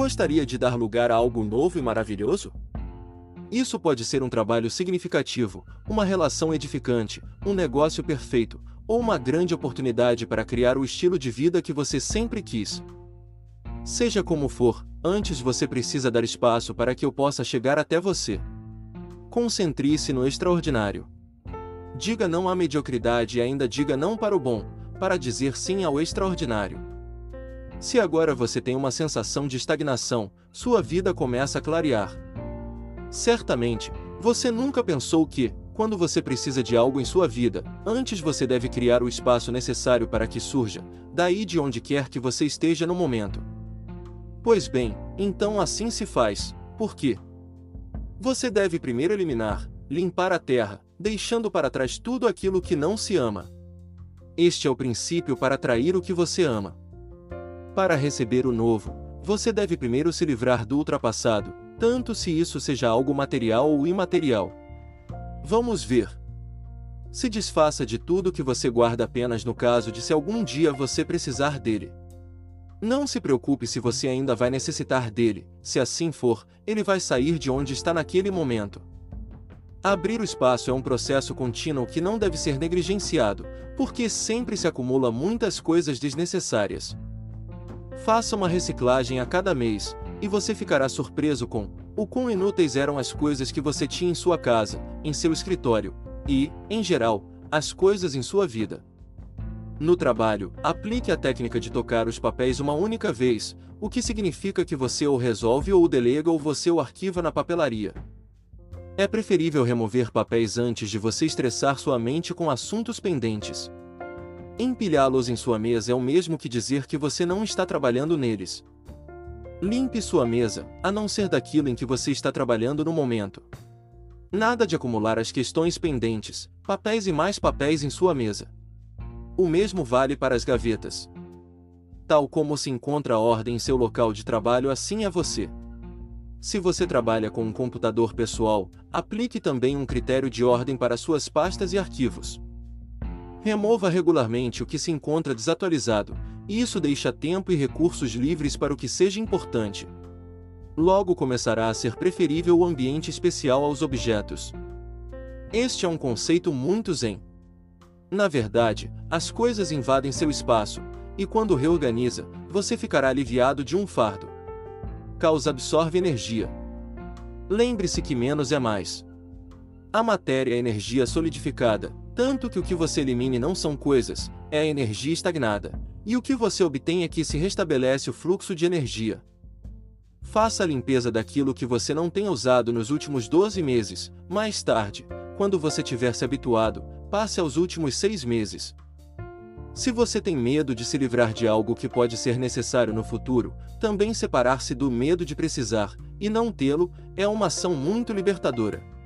Gostaria de dar lugar a algo novo e maravilhoso? Isso pode ser um trabalho significativo, uma relação edificante, um negócio perfeito, ou uma grande oportunidade para criar o estilo de vida que você sempre quis. Seja como for, antes você precisa dar espaço para que eu possa chegar até você. Concentre-se no extraordinário. Diga não à mediocridade e ainda diga não para o bom, para dizer sim ao extraordinário. Se agora você tem uma sensação de estagnação, sua vida começa a clarear. Certamente, você nunca pensou que, quando você precisa de algo em sua vida, antes você deve criar o espaço necessário para que surja, daí de onde quer que você esteja no momento. Pois bem, então assim se faz, por quê? Você deve primeiro eliminar, limpar a terra, deixando para trás tudo aquilo que não se ama. Este é o princípio para atrair o que você ama. Para receber o novo, você deve primeiro se livrar do ultrapassado, tanto se isso seja algo material ou imaterial. Vamos ver. Se desfaça de tudo que você guarda apenas no caso de se algum dia você precisar dele. Não se preocupe se você ainda vai necessitar dele, se assim for, ele vai sair de onde está naquele momento. Abrir o espaço é um processo contínuo que não deve ser negligenciado, porque sempre se acumula muitas coisas desnecessárias. Faça uma reciclagem a cada mês, e você ficará surpreso com o quão inúteis eram as coisas que você tinha em sua casa, em seu escritório e, em geral, as coisas em sua vida. No trabalho, aplique a técnica de tocar os papéis uma única vez, o que significa que você o resolve ou delega ou você o arquiva na papelaria. É preferível remover papéis antes de você estressar sua mente com assuntos pendentes. Empilhá-los em sua mesa é o mesmo que dizer que você não está trabalhando neles. Limpe sua mesa, a não ser daquilo em que você está trabalhando no momento. Nada de acumular as questões pendentes, papéis e mais papéis em sua mesa. O mesmo vale para as gavetas. Tal como se encontra a ordem em seu local de trabalho, assim é você. Se você trabalha com um computador pessoal, aplique também um critério de ordem para suas pastas e arquivos. Remova regularmente o que se encontra desatualizado, e isso deixa tempo e recursos livres para o que seja importante. Logo começará a ser preferível o ambiente especial aos objetos. Este é um conceito muito zen. Na verdade, as coisas invadem seu espaço, e quando reorganiza, você ficará aliviado de um fardo. Caos absorve energia. Lembre-se que menos é mais. A matéria é energia solidificada, tanto que o que você elimine não são coisas, é a energia estagnada, e o que você obtém é que se restabelece o fluxo de energia. Faça a limpeza daquilo que você não tem usado nos últimos 12 meses, mais tarde, quando você tiver se habituado, passe aos últimos seis meses. Se você tem medo de se livrar de algo que pode ser necessário no futuro, também separar-se do medo de precisar, e não tê-lo, é uma ação muito libertadora.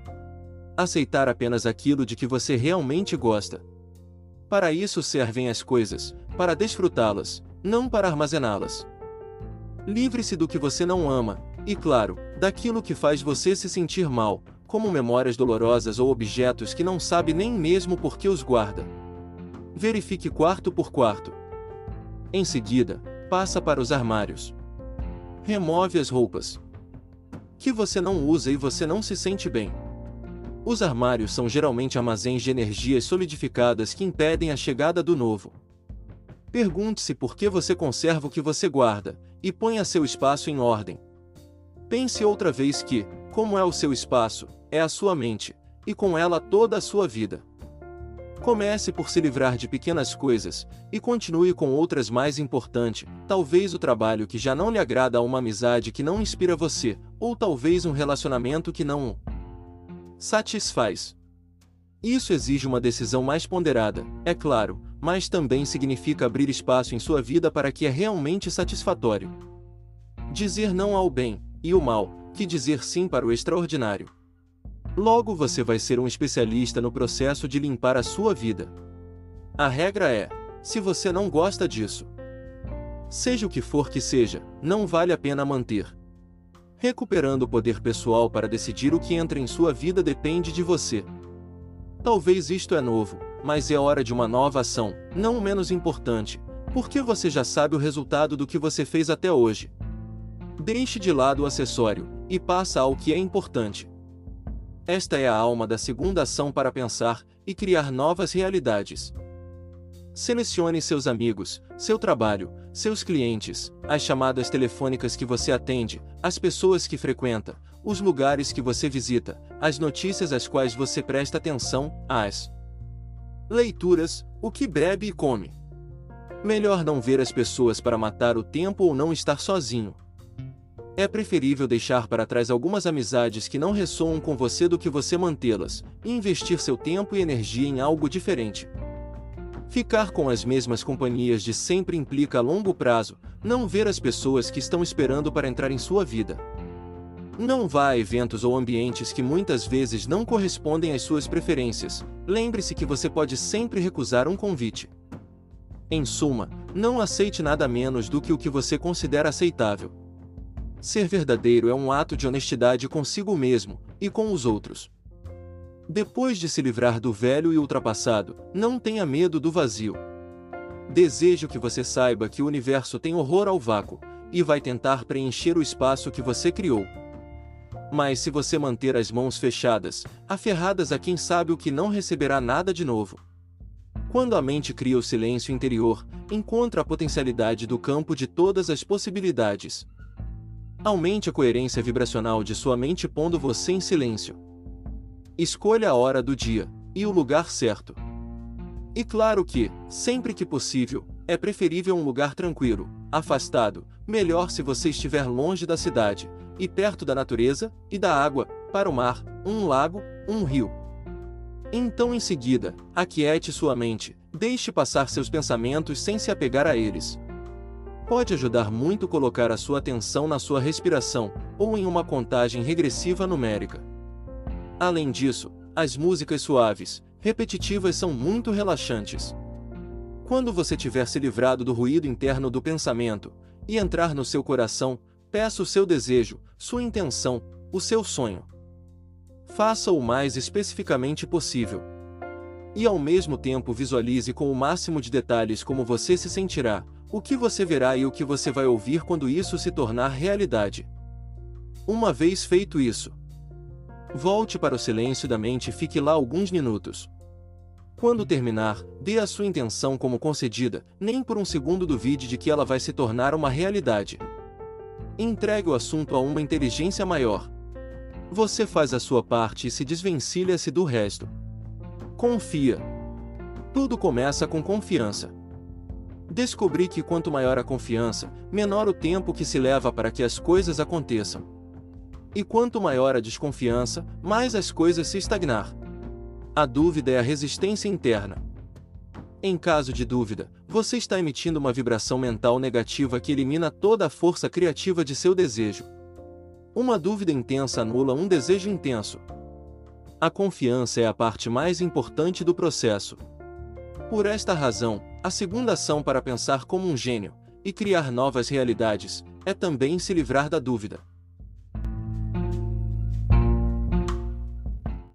Aceitar apenas aquilo de que você realmente gosta. Para isso servem as coisas, para desfrutá-las, não para armazená-las. Livre-se do que você não ama, e claro, daquilo que faz você se sentir mal, como memórias dolorosas ou objetos que não sabe nem mesmo por que os guarda. Verifique quarto por quarto. Em seguida, passa para os armários. Remove as roupas que você não usa e você não se sente bem. Os armários são geralmente armazéns de energias solidificadas que impedem a chegada do novo. Pergunte-se por que você conserva o que você guarda, e ponha seu espaço em ordem. Pense outra vez que, como é o seu espaço, é a sua mente, e com ela toda a sua vida. Comece por se livrar de pequenas coisas, e continue com outras mais importantes, talvez o trabalho que já não lhe agrada uma amizade que não inspira você, ou talvez um relacionamento que não o satisfaz. Isso exige uma decisão mais ponderada, é claro, mas também significa abrir espaço em sua vida para que é realmente satisfatório. Dizer não ao bem e o mal, que dizer sim para o extraordinário. Logo você vai ser um especialista no processo de limpar a sua vida. A regra é: se você não gosta disso, seja o que for que seja, não vale a pena manter. Recuperando o poder pessoal para decidir o que entra em sua vida depende de você. Talvez isto é novo, mas é hora de uma nova ação, não menos importante, porque você já sabe o resultado do que você fez até hoje. Deixe de lado o acessório e passa ao que é importante. Esta é a alma da segunda ação para pensar e criar novas realidades. Selecione seus amigos, seu trabalho, seus clientes, as chamadas telefônicas que você atende, as pessoas que frequenta, os lugares que você visita, as notícias às quais você presta atenção, as leituras, o que bebe e come. Melhor não ver as pessoas para matar o tempo ou não estar sozinho. É preferível deixar para trás algumas amizades que não ressoam com você do que você mantê-las, e investir seu tempo e energia em algo diferente. Ficar com as mesmas companhias de sempre implica a longo prazo, não ver as pessoas que estão esperando para entrar em sua vida. Não vá a eventos ou ambientes que muitas vezes não correspondem às suas preferências. Lembre-se que você pode sempre recusar um convite. Em suma, não aceite nada menos do que o que você considera aceitável. Ser verdadeiro é um ato de honestidade consigo mesmo e com os outros. Depois de se livrar do velho e ultrapassado, não tenha medo do vazio. Desejo que você saiba que o universo tem horror ao vácuo e vai tentar preencher o espaço que você criou. Mas se você manter as mãos fechadas, aferradas a quem sabe o que não receberá nada de novo. Quando a mente cria o silêncio interior, encontra a potencialidade do campo de todas as possibilidades. Aumente a coerência vibracional de sua mente pondo você em silêncio. Escolha a hora do dia e o lugar certo. E claro que, sempre que possível, é preferível um lugar tranquilo, afastado, melhor se você estiver longe da cidade, e perto da natureza e da água, para o mar, um lago, um rio. Então, em seguida, aquiete sua mente, deixe passar seus pensamentos sem se apegar a eles. Pode ajudar muito colocar a sua atenção na sua respiração ou em uma contagem regressiva numérica. Além disso, as músicas suaves, repetitivas são muito relaxantes. Quando você tiver se livrado do ruído interno do pensamento e entrar no seu coração, peça o seu desejo, sua intenção, o seu sonho. Faça o mais especificamente possível. E ao mesmo tempo visualize com o máximo de detalhes como você se sentirá, o que você verá e o que você vai ouvir quando isso se tornar realidade. Uma vez feito isso, Volte para o silêncio da mente e fique lá alguns minutos. Quando terminar, dê a sua intenção como concedida, nem por um segundo duvide de que ela vai se tornar uma realidade. Entregue o assunto a uma inteligência maior. Você faz a sua parte e se desvencilha-se do resto. Confia. Tudo começa com confiança. Descobri que quanto maior a confiança, menor o tempo que se leva para que as coisas aconteçam. E quanto maior a desconfiança, mais as coisas se estagnar. A dúvida é a resistência interna. Em caso de dúvida, você está emitindo uma vibração mental negativa que elimina toda a força criativa de seu desejo. Uma dúvida intensa anula um desejo intenso. A confiança é a parte mais importante do processo. Por esta razão, a segunda ação para pensar como um gênio e criar novas realidades é também se livrar da dúvida.